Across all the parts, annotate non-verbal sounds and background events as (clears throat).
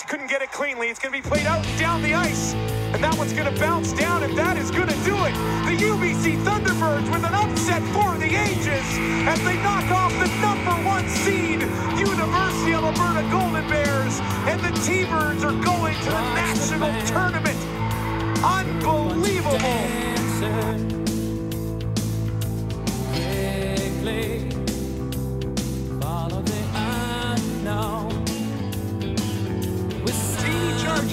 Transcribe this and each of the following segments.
couldn't get it cleanly. It's going to be played out and down the ice. And that one's going to bounce down, and that is going to do it. The UBC Thunderbirds with an upset for the ages as they knock off the number one seed, University of Alberta Golden Bears. And the T-Birds are going to the national tournament. Unbelievable.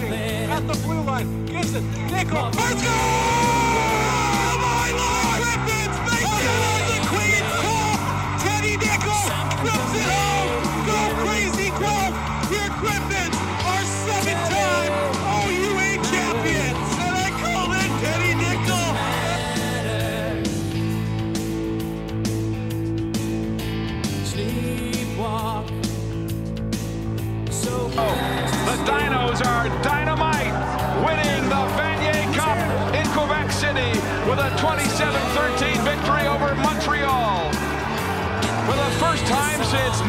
At the blue line. Gives it. Nickel. Let's go!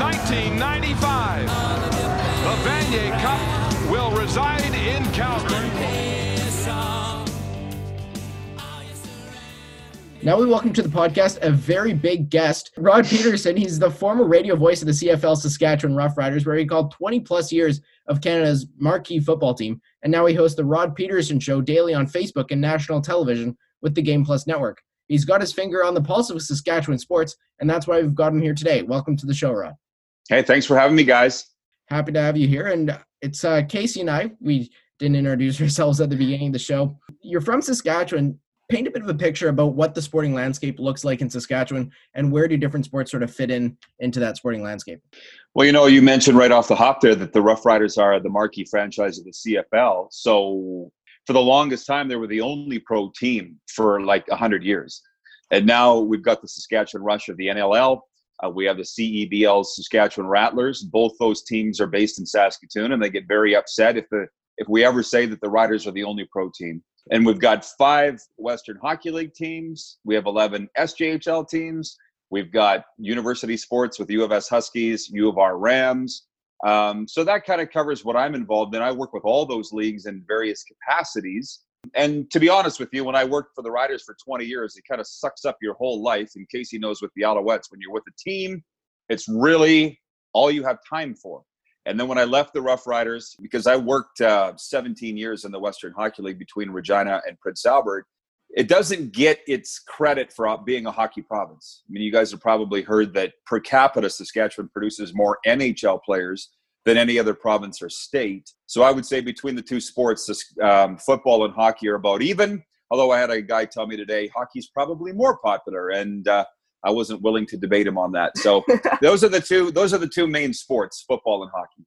1995, the Vanier Cup will reside in Calgary. Now we welcome to the podcast a very big guest, Rod Peterson. He's the former radio voice of the CFL Saskatchewan Roughriders, where he called 20 plus years of Canada's marquee football team. And now he hosts the Rod Peterson Show daily on Facebook and national television with the Game Plus Network. He's got his finger on the pulse of Saskatchewan sports, and that's why we've got him here today. Welcome to the show, Rod. Hey, thanks for having me, guys. Happy to have you here. And it's uh, Casey and I. We didn't introduce (laughs) ourselves at the beginning of the show. You're from Saskatchewan. Paint a bit of a picture about what the sporting landscape looks like in Saskatchewan and where do different sports sort of fit in into that sporting landscape? Well, you know, you mentioned right off the hop there that the Rough Riders are the marquee franchise of the CFL. So for the longest time, they were the only pro team for like 100 years. And now we've got the Saskatchewan Rush of the NLL. Uh, we have the CEBL Saskatchewan Rattlers. Both those teams are based in Saskatoon, and they get very upset if the if we ever say that the Riders are the only pro team. And we've got five Western Hockey League teams. We have 11 SJHL teams. We've got university sports with U of S Huskies, U of R Rams. Um, so that kind of covers what I'm involved in. I work with all those leagues in various capacities. And to be honest with you, when I worked for the Riders for 20 years, it kind of sucks up your whole life. And Casey knows with the Alouettes, when you're with a team, it's really all you have time for. And then when I left the Rough Riders, because I worked uh, 17 years in the Western Hockey League between Regina and Prince Albert, it doesn't get its credit for being a hockey province. I mean, you guys have probably heard that per capita, Saskatchewan produces more NHL players than any other province or state. So I would say between the two sports, um, football and hockey are about even. Although I had a guy tell me today, hockey's probably more popular, and uh, I wasn't willing to debate him on that. So (laughs) those are the two. Those are the two main sports: football and hockey.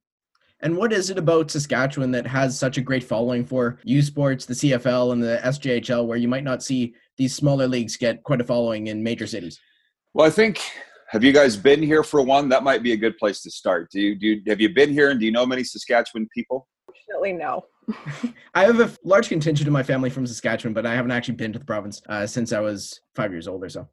And what is it about Saskatchewan that has such a great following for U Sports, the CFL, and the SJHL, where you might not see these smaller leagues get quite a following in major cities? Well, I think have you guys been here for one? That might be a good place to start. Do you do? You, have you been here, and do you know many Saskatchewan people? Fortunately, no. (laughs) I have a large contingent of my family from Saskatchewan, but I haven't actually been to the province uh, since I was five years old or so.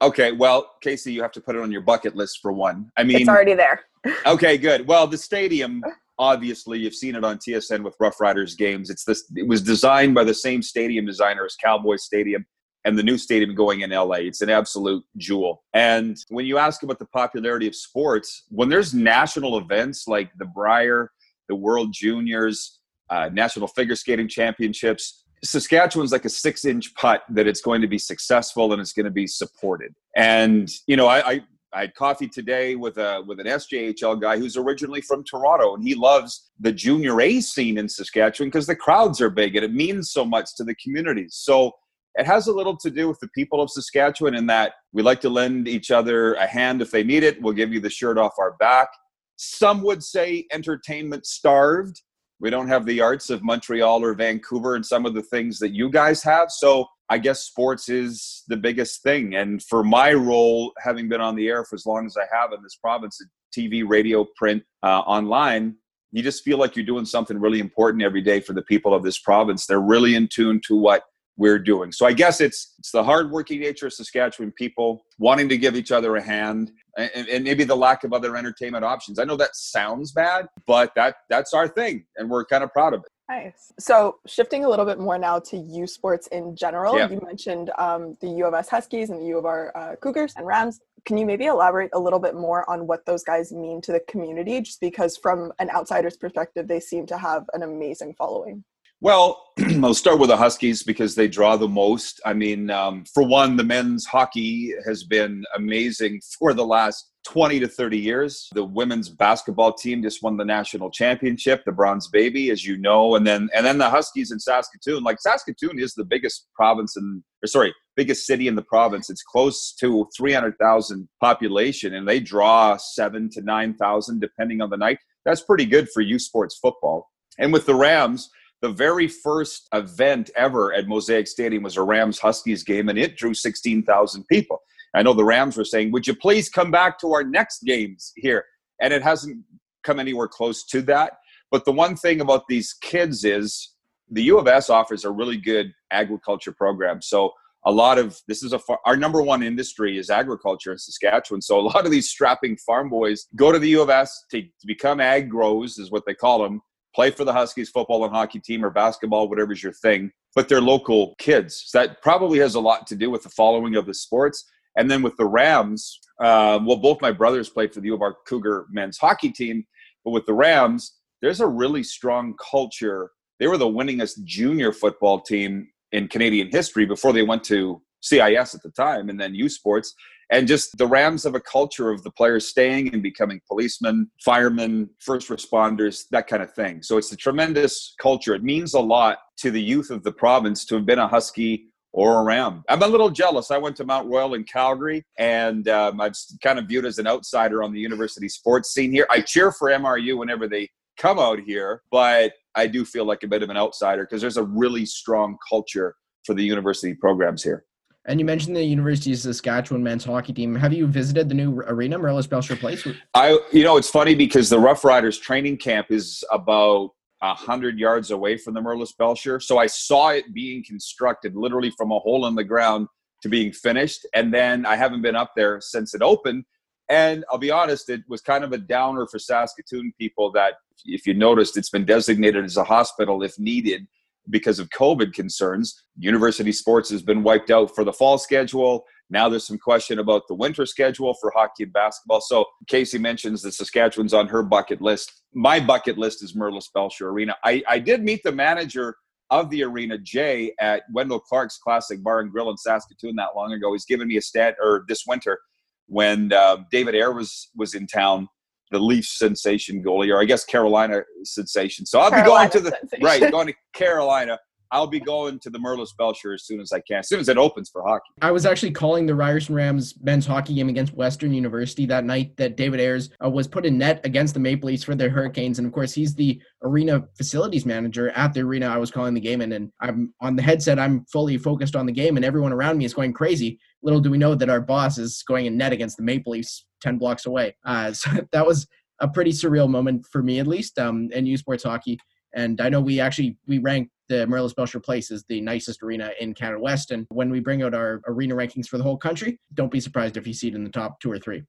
Okay, well, Casey, you have to put it on your bucket list for one. I mean, it's already there. (laughs) okay, good. Well, the stadium, obviously, you've seen it on TSN with Rough Riders games. It's this. It was designed by the same stadium designer as Cowboys Stadium and the new stadium going in LA. It's an absolute jewel. And when you ask about the popularity of sports, when there's national events like the Brier, the World Juniors, uh, National Figure Skating Championships, Saskatchewan's like a six inch putt that it's going to be successful and it's going to be supported. And, you know, I, I, I had coffee today with a with an SJHL guy who's originally from Toronto, and he loves the junior A scene in Saskatchewan because the crowds are big and it means so much to the communities. So it has a little to do with the people of Saskatchewan in that we like to lend each other a hand if they need it. We'll give you the shirt off our back. Some would say entertainment starved. We don't have the arts of Montreal or Vancouver and some of the things that you guys have. So I guess sports is the biggest thing. And for my role, having been on the air for as long as I have in this province, TV, radio, print, uh, online, you just feel like you're doing something really important every day for the people of this province. They're really in tune to what we're doing. So I guess it's it's the hardworking nature of Saskatchewan people wanting to give each other a hand, and, and, maybe the lack of other entertainment options. I know that sounds bad, but that that's our thing, and we're kind of proud of it. Nice. So shifting a little bit more now to U Sports in general, Yeah. you mentioned um, the U of S Huskies and the U of R uh, Cougars and Rams. Can you maybe elaborate a little bit more on what those guys mean to the community? Just because, from an outsider's perspective, they seem to have an amazing following. Well, (clears throat) I'll start with the Huskies because they draw the most. I mean, um, for one, the men's hockey has been amazing (laughs) for the last 20 to 30 years. The women's basketball team just won the national championship, the Bronze Baby, as you know, and then and then the Huskies in Saskatoon. Like Saskatoon is the biggest province in, or sorry, biggest city in the province. It's close to 300,000 population, and they draw seven to 9,000 depending on the night. That's pretty good for U Sports football. And with the Rams, the very first event ever at Mosaic Stadium was a Rams Huskies game, and it drew 16,000 people. I know the Rams were saying, Would you please come back to our next games here? And it hasn't come anywhere close to that. But the one thing about these kids is the U of S offers a really good agriculture program. So a lot of this is a far, our number one industry is agriculture in Saskatchewan. So a lot of these strapping farm boys go to the U of S to, to become ag grows is what they call them. Play for the Huskies football and hockey team or basketball, whatever's your thing. But they're local kids. So that probably has a lot to do with the following of the sports. And then with the Rams, uh, well, both my brothers played for the U of R Cougar men's hockey team. But with the Rams, there's a really strong culture. They were the winningest junior football team in Canadian history before they went to CIS at the time and then U Sports. And just the Rams of a culture of the players staying and becoming policemen, firemen, first responders, that kind of thing. So it's a tremendous culture. It means a lot to the youth of the province to have been a Husky or a Ram. I'm a little jealous. I went to Mount Royal in Calgary, and um, I'm kind of viewed as an outsider on the university sports scene here. I cheer for MRU whenever they come out here, but I do feel like a bit of an outsider because there's a really strong culture for the university programs here. And you mentioned the University of Saskatchewan men's hockey team. Have you visited the new arena, Merlis Belcher Place? I, you know, it's funny because the Rough Riders training camp is about hundred yards away from the Merlis Belcher. So I saw it being constructed literally from a hole in the ground to being finished. And then I haven't been up there since it opened. And I'll be honest, it was kind of a downer for Saskatoon people that, if you noticed, it's been designated as a hospital if needed because of COVID concerns. University sports has been wiped out for the fall schedule. Now there's some question about the winter schedule for hockey and basketball. So Casey mentions that Saskatchewan's on her bucket list. My bucket list is Merlis Belcher Arena. I, I did meet the manager of the arena, Jay, at Wendell Clark's Classic Bar and Grill in Saskatoon that long ago. He's given me a stat, or this winter, when uh, David Ayres was was in town, the Leafs sensation goalie, or I guess Carolina sensation. So I'll Carolina be going to the sensation. right, (laughs) going to Carolina. I'll be going to the Merlis Belcher as soon as I can, as soon as it opens for hockey. I was actually calling the Ryerson Rams men's hockey game against Western University that night that David Ayres uh, was put in net against the Maple Leafs for their Hurricanes. And of course, he's the arena facilities manager at the arena I was calling the game in. And I'm on the headset, I'm fully focused on the game, and everyone around me is going crazy. Little do we know that our boss is going in net against the Maple Leafs 10 blocks away. Uh, (laughs) so that was a pretty surreal moment for me, at least, um, in U Sports hockey. And I know we actually we ranked the Merlis Belcher Place as the nicest arena in Canada West. And when we bring out our arena rankings for the whole country, don't be surprised if you see it in the top two or three.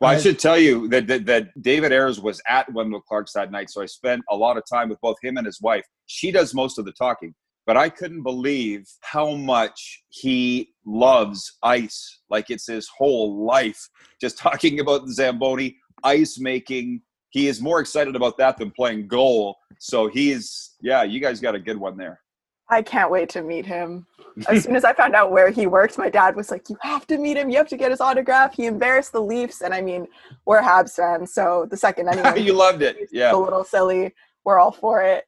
Well, I should tell you that, that that David Ayres was at Wendell Clark's that night, so I spent a lot of time with both him and his wife. She does most of the talking, but I couldn't believe how much he loves ice. Like it's his whole life. Just (laughs) talking about the Zamboni ice making. He is more excited about that than playing goal. So he's yeah, you guys got a good one there. I can't wait to meet him. As soon as I found out where he worked, my dad was like, "You have to meet him. You have to get his autograph." He embarrassed the Leafs, and I mean, we're Habs fans, so the second (laughs) anyone you loved it. yeah, a little silly, we're all for it.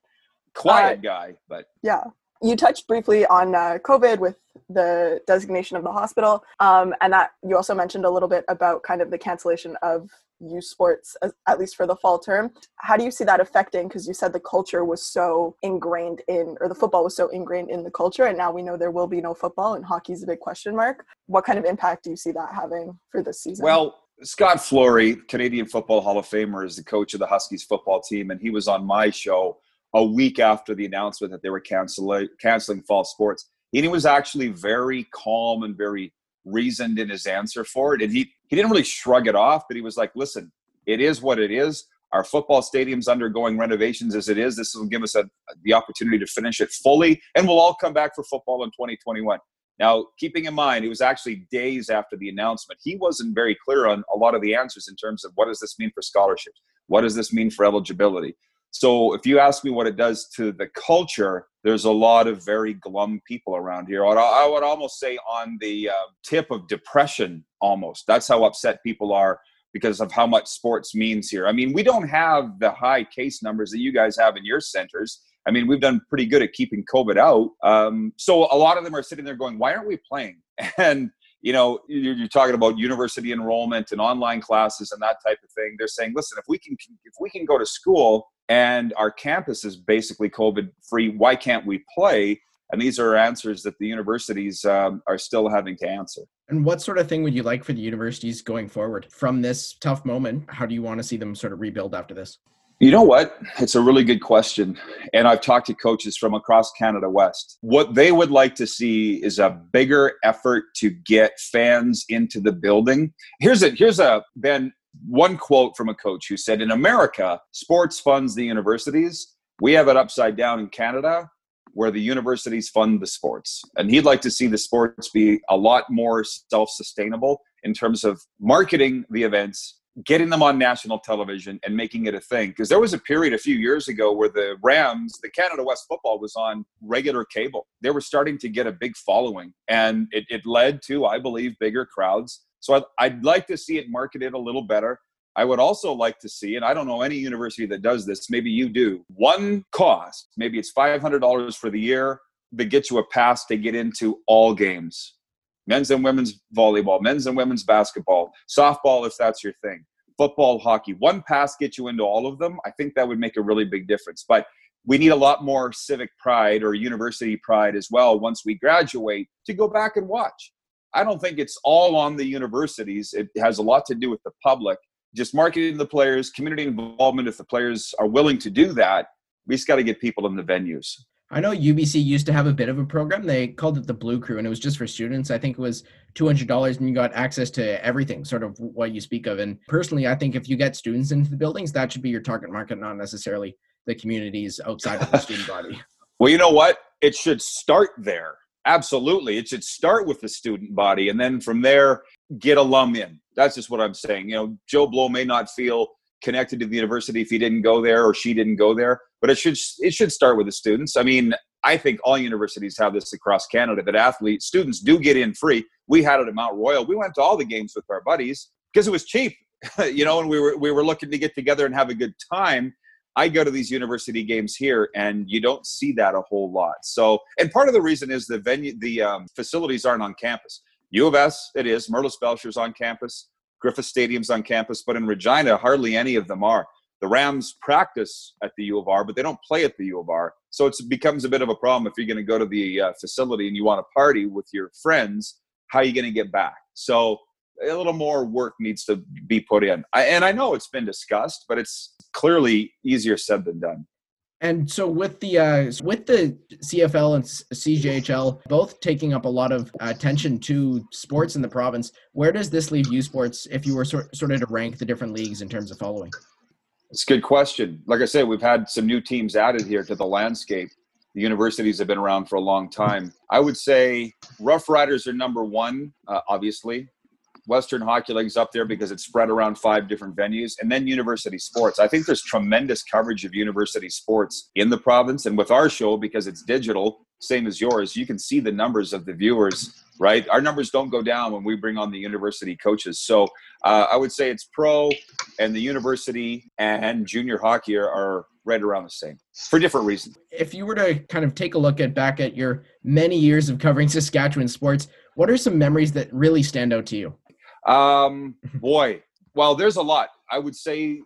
Quiet uh, guy, but Yeah. You touched briefly on uh, COVID with the designation of the hospital, um, and that you also mentioned a little bit about kind of the cancellation of U sports, as- at least for the fall term. How do you see that affecting? Because you said the culture was so ingrained in, or the football was so ingrained in the culture, and now we know there will be no football, and hockey's a big question mark. What kind of impact do you see that having for this season? Well, Scott Flory, Canadian Football Hall of Famer, is the coach of the Huskies football team, and he was on my show a week after the announcement that they were canceling fall sports. And he was actually very calm and very reasoned in his answer for it. And he, he didn't really shrug it off, but he was like, listen, it is what it is. Our football stadium's undergoing renovations as it is. This will give us a, the opportunity to finish it fully, and we'll all come back for football in 2021. Now, keeping in mind, it was actually days after the announcement. He wasn't very clear on a lot of the answers in terms of what does this mean for scholarships? What does this mean for eligibility? So, if you ask me what it does to the culture, there's a lot of very glum people around here. I would almost say on the uh, tip of depression, almost. That's how upset people are because of how much sports means here. I mean, we don't have the high case numbers that you guys have in your centers. I mean, we've done pretty good at keeping COVID out. Um, so a lot of them are sitting there going, why aren't we playing? (laughs) And, you know, you're, you're, talking about university enrollment and online classes and that type of thing. They're saying, listen, if we can, if we can go to school and our campus is basically COVID free, why can't we play? And these are answers that the universities um, are still having to answer. And what sort of thing would you like for the universities going forward from this tough moment? How do you want to see them sort of rebuild after this? You know what? It's a really good question. And I've talked to coaches from across Canada West. What they would like to see is a bigger effort to get fans into the building. Here's a here's a Ben one quote from a coach who said in America, sports funds the universities. We have it upside down in Canada where the universities fund the sports. And he'd like to see the sports be a lot more self sustainable in terms of marketing the events, getting them on national television, and making it a thing. Because there was a period a few years ago where the Rams, the Canada West football, was on regular cable. They were starting to get a big following, and it, it led to, I believe, bigger crowds. So I'd, I'd like to see it marketed a little better. I would also like to see, and I don't know any university that does this, maybe you do, one cost, maybe it's $500 for the year that gets you a pass to get into all games men's and women's volleyball, men's and women's basketball, softball, if that's your thing, football, hockey. One pass gets you into all of them. I think that would make a really big difference. But we need a lot more civic pride or university pride as well once we graduate to go back and watch. I don't think it's all on the universities. It has a lot to do with the public just marketing the players, community involvement. If the players are willing to do that, we just got to get people in the venues. I know UBC used to have a bit of a program. They called it the Blue Crew, and it was just for students. I think it was two hundred dollars, and you got access to everything, sort of what you speak of. And personally, I think if you get students into the buildings, that should be your target market, not necessarily the communities outside of the student (laughs) body. Well, you know what? It should start there. Absolutely, it should start with the student body, and then from there, get alum in. That's just what I'm saying. You know, Joe Blow may not feel connected to the university if he didn't go there or she didn't go there, but it should it should start with the students. I mean, I think all universities have this across Canada that athletes, students do get in free. We had it at Mount Royal. We went to all the games with our buddies because it was cheap, (laughs) you know, and we were we were looking to get together and have a good time. I go to these university games here, and you don't see that a whole lot. So, and part of the reason is the venue, the um, facilities aren't on campus. U of S, it is. Merlis Belcher's on campus. Griffith Stadium's on campus, but in Regina, hardly any of them are. The Rams practice at the U of R, but they don't play at the U of R. So it becomes a bit of a problem if you're going to go to the uh, facility and you want to party with your friends. How are you going to get back? So a little more work needs to be put in. I, and I know it's been discussed, but it's clearly easier said than done. And so with the uh, with the CFL and CJHL both taking up a lot of attention to sports in the province, where does this leave U Sports if you were sort, of to rank the different leagues in terms of following? It's a good question. Like I said, we've had some new teams added here to the landscape. The universities have been around for a long time. I would say Rough Riders are number one, uh, obviously. Western Hockey League's up there because it's spread around five different venues, and then university sports. I think there's tremendous coverage of university sports in the province, and with our show because it's digital, same as yours, you can see the numbers of the viewers. Right, our numbers don't go down when we bring on the university coaches. So uh, I would say it's pro, and the university and junior hockey are, are right around the same for different reasons. If you were to kind of take a look at back at your many years of covering Saskatchewan sports, what are some memories that really stand out to you? Um, (laughs) boy, well, there's a lot. I would say,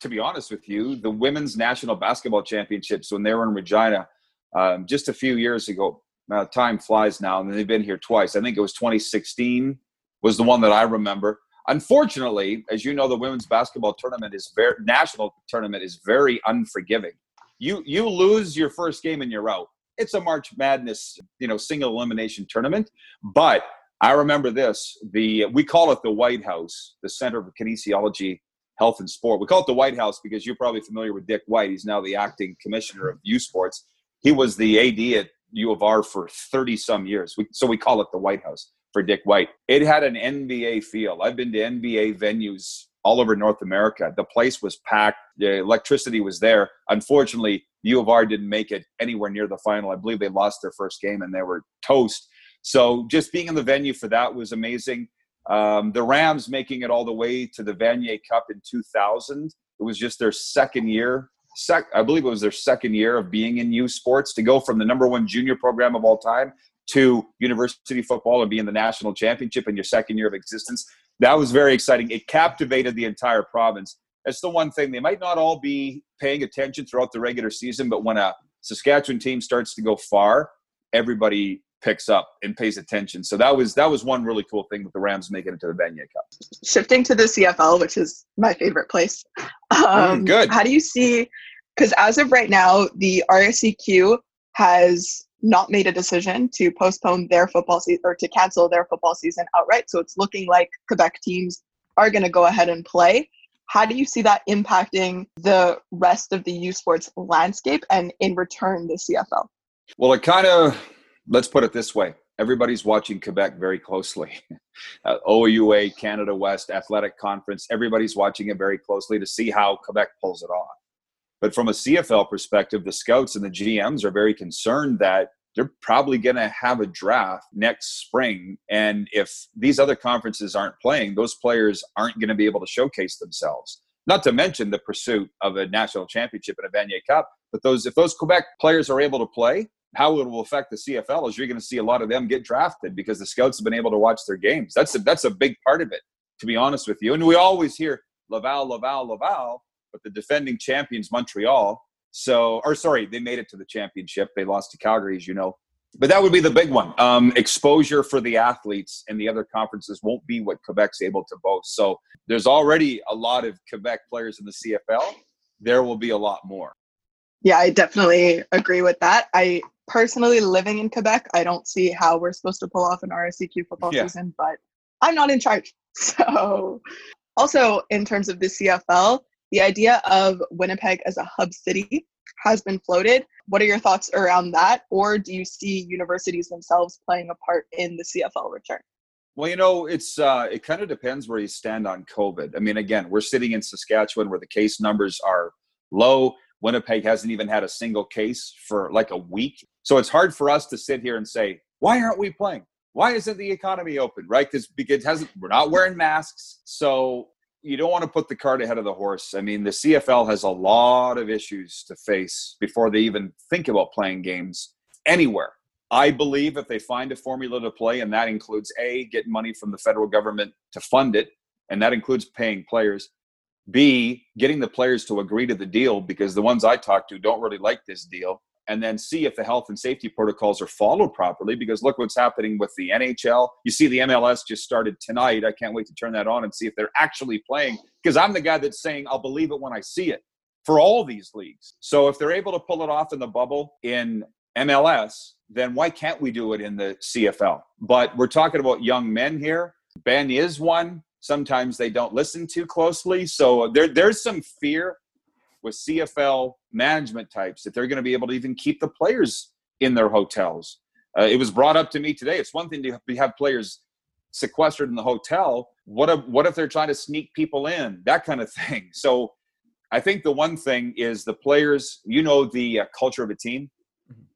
to be honest with you, the women's national basketball championships when they were in Regina um, just a few years ago. Uh, time flies now, and they've been here twice. I think it was 2016 was the one that I remember. Unfortunately, as you know, the women's basketball tournament is very national tournament is very unforgiving. You you lose your first game and you're out. it's a March Madness, you know, single elimination tournament. But I remember this: the we call it the White House, the Center for Kinesiology, Health and Sport. We call it the White House because you're probably familiar with Dick White. He's now the acting commissioner of U Sports. He was the AD at U of R for 30 some years. We, so we call it the White House for Dick White. It had an NBA feel. I've been to NBA venues all over North America. The place was packed. The electricity was there. Unfortunately, U of R didn't make it anywhere near the final. I believe they lost their first game and they were toast. So just being in the venue for that was amazing. Um, the Rams making it all the way to the Vanier Cup in 2000. It was just their second year. Sec- I believe it was their second year of being in U Sports to go from the number one junior program of all time to university football and be in the national championship in your second year of existence. That was very exciting. It captivated the entire province. That's the one thing. They might not all be paying attention throughout the regular season, but when a Saskatchewan team starts to go far, everybody picks up and pays attention. So that was that was one really cool thing with the Rams making it to the Vanier Cup. Shifting to the CFL, which is my favorite place. Um, Mm, good. How do you see? Because as of right now, the RSEQ has not made a decision to postpone their football season or to cancel their football season outright. So it's looking like Quebec teams are going to go ahead and play. How do you see that impacting the rest of the U Sports landscape and in return the CFL? Well, it kind of let's put it this way: everybody's watching Quebec very closely. (laughs) Uh, OUA, Canada West Athletic Conference, everybody's watching it very closely to see how Quebec pulls it off. But from a CFL perspective, the scouts and the GMs are very concerned that they're probably going to have a draft next spring. And if these other conferences aren't playing, those players aren't going to be able to showcase themselves. Not to mention the pursuit of a national championship and a Vanier Cup. But those, if those Quebec players are able to play, how it will affect the CFL is you're going to see a lot of them get drafted because the scouts have been able to watch their games. That's a, that's a big part of it, to be honest with you. And we always hear Laval, Laval, Laval, but the defending champions Montreal. So, or sorry, they made it to the championship. They lost to Calgary, as you know. But that would be the big one. Um, exposure for the athletes and the other conferences won't be what Quebec's able to boast. So there's already a lot of Quebec players in the CFL. There will be a lot more. Yeah, I definitely agree with that. I personally living in Quebec, I don't see how we're supposed to pull off an RSEQ football Yeah. season, but I'm not in charge. (laughs) So, also in terms of the CFL, the idea of Winnipeg as a hub city has been floated. What are your thoughts around that? Or do you see universities themselves playing a part in the CFL return? Well, you know, it's uh, it kind of depends where you stand on COVID. I mean, again, we're sitting in Saskatchewan where the case numbers are low. Winnipeg hasn't even had a single case for like a week, so it's hard for us to sit here and say, why aren't we playing? Why isn't the economy open? Right? Because it hasn't. We're not wearing masks, so you don't want to put the cart ahead of the horse. I mean, the CFL has a lot of issues to face before they even think about playing games anywhere. I believe if they find a formula to play, and that includes A, getting money from the federal government to fund it, and that includes paying players, B, getting the players to agree to the deal because the ones I talk to don't really like this deal, and then C, if the health and safety protocols are followed properly, because look what's happening with the NHL. You see, the MLS just started tonight. I can't wait to turn that on and see if they're actually playing because I'm the guy that's saying I'll believe it when I see it for all these leagues. So if they're able to pull it off in the bubble in MLS, then why can't we do it in the CFL? But we're talking about young men here. Ben is one. Sometimes they don't listen too closely. So there, there's some fear with CFL management types that they're going to be able to even keep the players in their hotels. Uh, it was brought up to me today. It's one thing to have players sequestered in the hotel. What if, what if they're trying to sneak people in? That kind of (laughs) thing. So I think the one thing is the players, you know, the uh, culture of a team.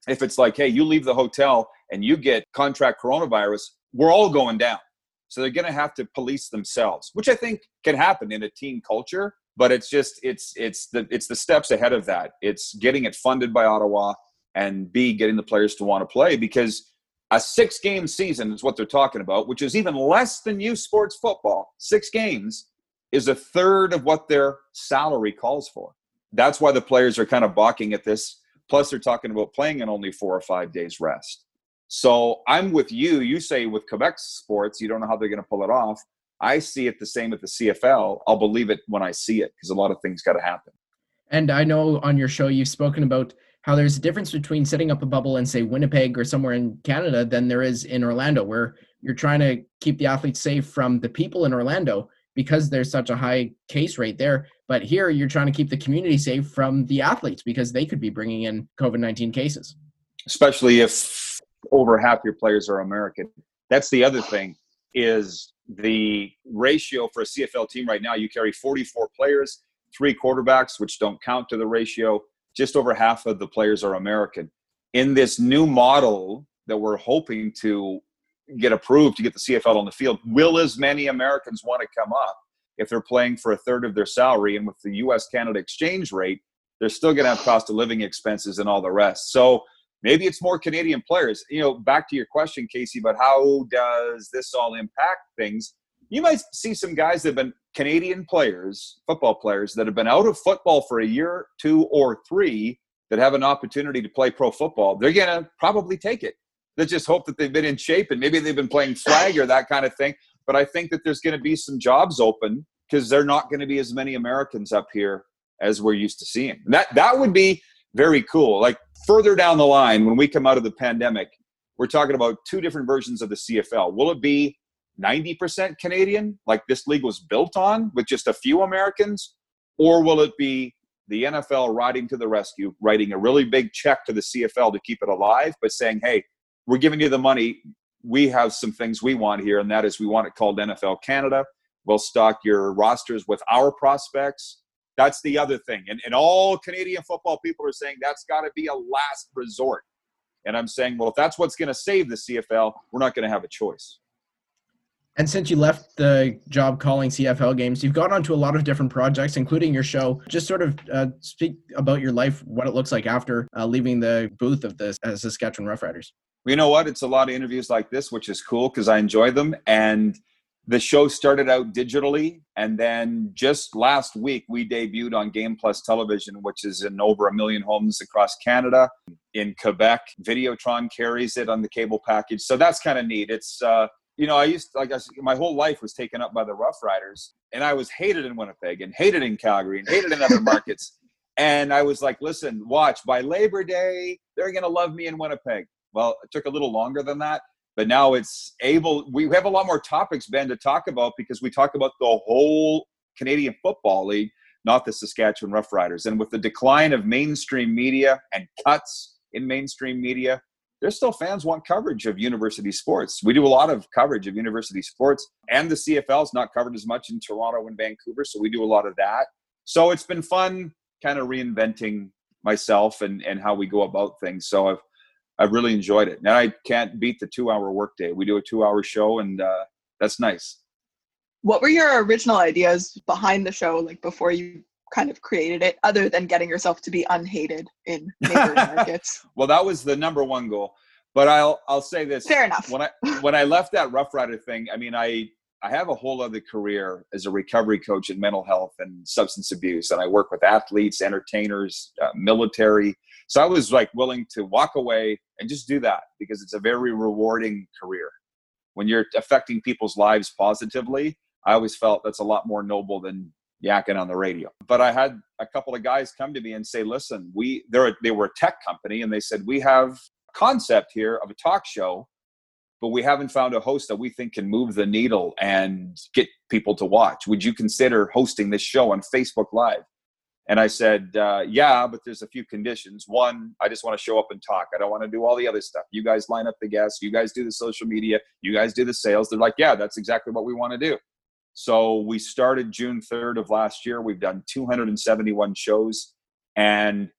If it's like, hey, you leave the hotel and you get contract coronavirus, we're all going down. So they're going to have to police themselves, which I think can happen in a team culture. But it's just it's it's the it's the steps ahead of that. It's getting it funded by Ottawa and B getting the players to want to play because a six game season is what they're talking about, which is even less than youth sports football. Six games is a third of what their salary calls for. That's why the players are kind of balking at this. Plus, they're talking about playing in only four or five days rest. So I'm with you. You say with Quebec sports, you don't know how they're going to pull it off. I see it the same at the CFL. I'll believe it when I see it because a lot of things got to happen. And I know on your show you've spoken about how there's a difference between setting up a bubble in say Winnipeg or somewhere in Canada than there is in Orlando, where you're trying to keep the athletes safe from the people in Orlando because there's such a high case rate there. But here you're trying to keep the community safe from the athletes because they could be bringing in COVID 19 cases. Especially if over half your players are American. That's the other thing is the ratio for a CFL team right now. You carry 44 players, three quarterbacks, which don't count to the ratio. Just over half of the players are American. In this new model that we're hoping to get approved to get the CFL on the field, will as many Americans want to come up if they're playing for a third of their salary? And with the US Canada exchange rate, they're still going to have cost of living expenses and all the rest. So maybe it's more Canadian players. You know, back to your question, Casey, but how does this all impact things? You might see some guys that have been Canadian players, football players, that have been out of football for a year, two, or three that have an opportunity to play pro football. They're going to probably take it let's just hope that they've been in shape and maybe they've been playing flag or that kind of thing. But I think that there's going to be some jobs open because there are not going to be as many Americans up here as we're used to seeing. That that would be very cool. Like further down the line, when we come out of the pandemic, we're talking about two different versions of the CFL. Will it be 90% Canadian, like this league was built on, with just a few Americans? Or will it be the NFL riding to the rescue, writing a really big check to the CFL to keep it alive, but saying, hey, we're giving you the money. We have some things we want here, and that is we want it called NFL Canada. We'll stock your rosters with our prospects. That's the other thing. And, and all Canadian football people are saying that's got to be a last resort. And I'm saying, well, if that's what's going to save the CFL, we're not going to have a choice. And since you left the job calling CFL games, you've gone on to a lot of different projects, including your show. Just sort of uh, speak about your life, what it looks like after uh, leaving the booth of the uh, Saskatchewan Roughriders you know what? It's a lot of interviews like this, which is cool because I enjoy them. And the show started out digitally. And then just last week, we debuted on Game Plus Television, which is in over a million homes across Canada. In Quebec, Videotron carries it on the cable package. So that's kind of neat. It's, uh, you know, I used like I, my whole life was taken up by the Rough Riders, and I was hated in Winnipeg and hated in Calgary and hated in other (laughs) markets. And I was like, listen, watch by Labor Day, they're going to love me in Winnipeg. Well, it took a little longer than that, but now it's able. We have a lot more topics, Ben, to talk about because we talk about the whole Canadian Football League, not the Saskatchewan Roughriders. And with the decline of mainstream media and cuts in mainstream media, there's still fans want coverage of university sports. We do a lot of coverage of university sports, and the CFL is not covered as much in Toronto and Vancouver, so we do a lot of that. So it's been fun, kind of reinventing myself and and how we go about things. So I've I've really enjoyed it. Now I can't beat the two hour workday. We do a two hour show, and uh, that's nice. What were your original ideas behind the show, like before you kind of created it, other than getting yourself to be unhated in neighboring (laughs) markets? well, that was the number one goal. But I'll I'll say this. Fair enough. When I when I left that Rough Rider thing, I mean, I I have a whole other career as a recovery coach in mental health and substance abuse, and I work with athletes, entertainers, uh, military. So I was like willing to walk away and just do that because it's a very rewarding career. When you're affecting people's lives positively, I always felt that's a lot more noble than yakking on the radio. But I had a couple of guys come to me and say, "Listen, we they're they were a tech company, and they said we have a concept here of a talk show but we haven't found a host that we think can move the needle and get people to watch. Would you consider hosting this show on Facebook Live? And I said, uh, yeah, but there's a few conditions. One, I just want to show up and talk. I don't want to do all the other stuff. You guys line up the guests. You guys do the social media. You guys do the sales. They're like, yeah, that's exactly what we want to do. So we started June 3rd of last year. We've done 271 shows. And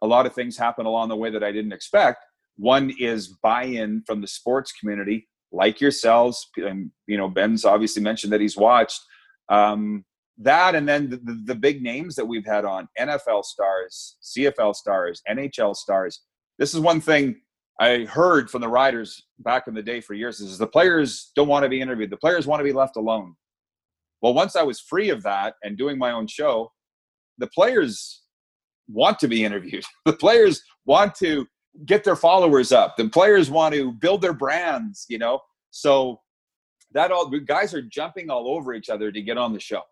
a lot of things happen along the way that I didn't expect. One is buy-in from the sports community, like yourselves. And you know, Ben's obviously mentioned that he's watched um, that, and then the, the, the big names that we've had on NFL stars, CFL stars, NHL stars. This is one thing I heard from the riders back in the day for years is the players don't want to be interviewed. The players want to be left alone. Well, once I was free of that and doing my own show, the players want to be interviewed. (laughs) The players want to get their followers up. The players want to build their brands, you know. So that all guys are jumping all over each other to get on the show.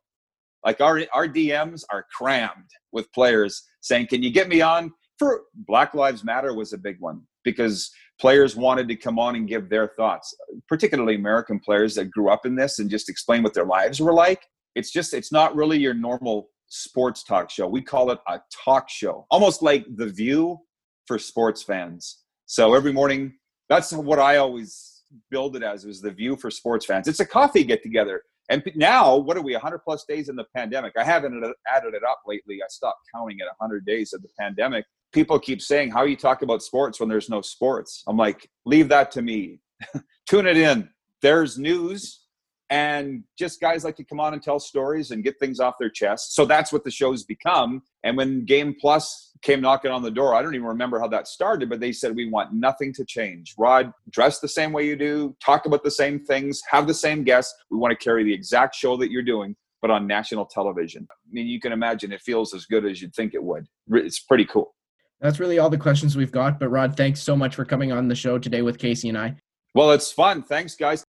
Like our our DMs are crammed with players saying, "Can you get me on for Black Lives Matter was a big one because players wanted to come on and give their thoughts, particularly American players that grew up in this and just explain what their lives were like. It's just, it's not really your normal sports talk show. We call it a talk show, almost like The View for sports fans. So every morning, that's what I always build it as was The View for sports fans. It's a coffee get together. And now, what are we, 100 plus days in the pandemic? I haven't added it up lately. I stopped counting at 100 days of the pandemic. People keep saying, How you talk about sports when there's no sports? I'm like, Leave that to me. (laughs) Tune it in. There's news and just guys like to come on and tell stories and get things off their chest. So that's what the show's become. And when Game Plus came knocking on the door, I don't even remember how that started, but they said, We want nothing to change. Rod, dress the same way you do, talk about the same things, have the same guests. We want to carry the exact show that you're doing, but on national television. I mean, you can imagine it feels as good as you'd think it would. It's pretty cool. That's really all the questions we've got. But Rod, thanks so much for coming on the show today with Casey and I. Well, it's fun. Thanks, guys.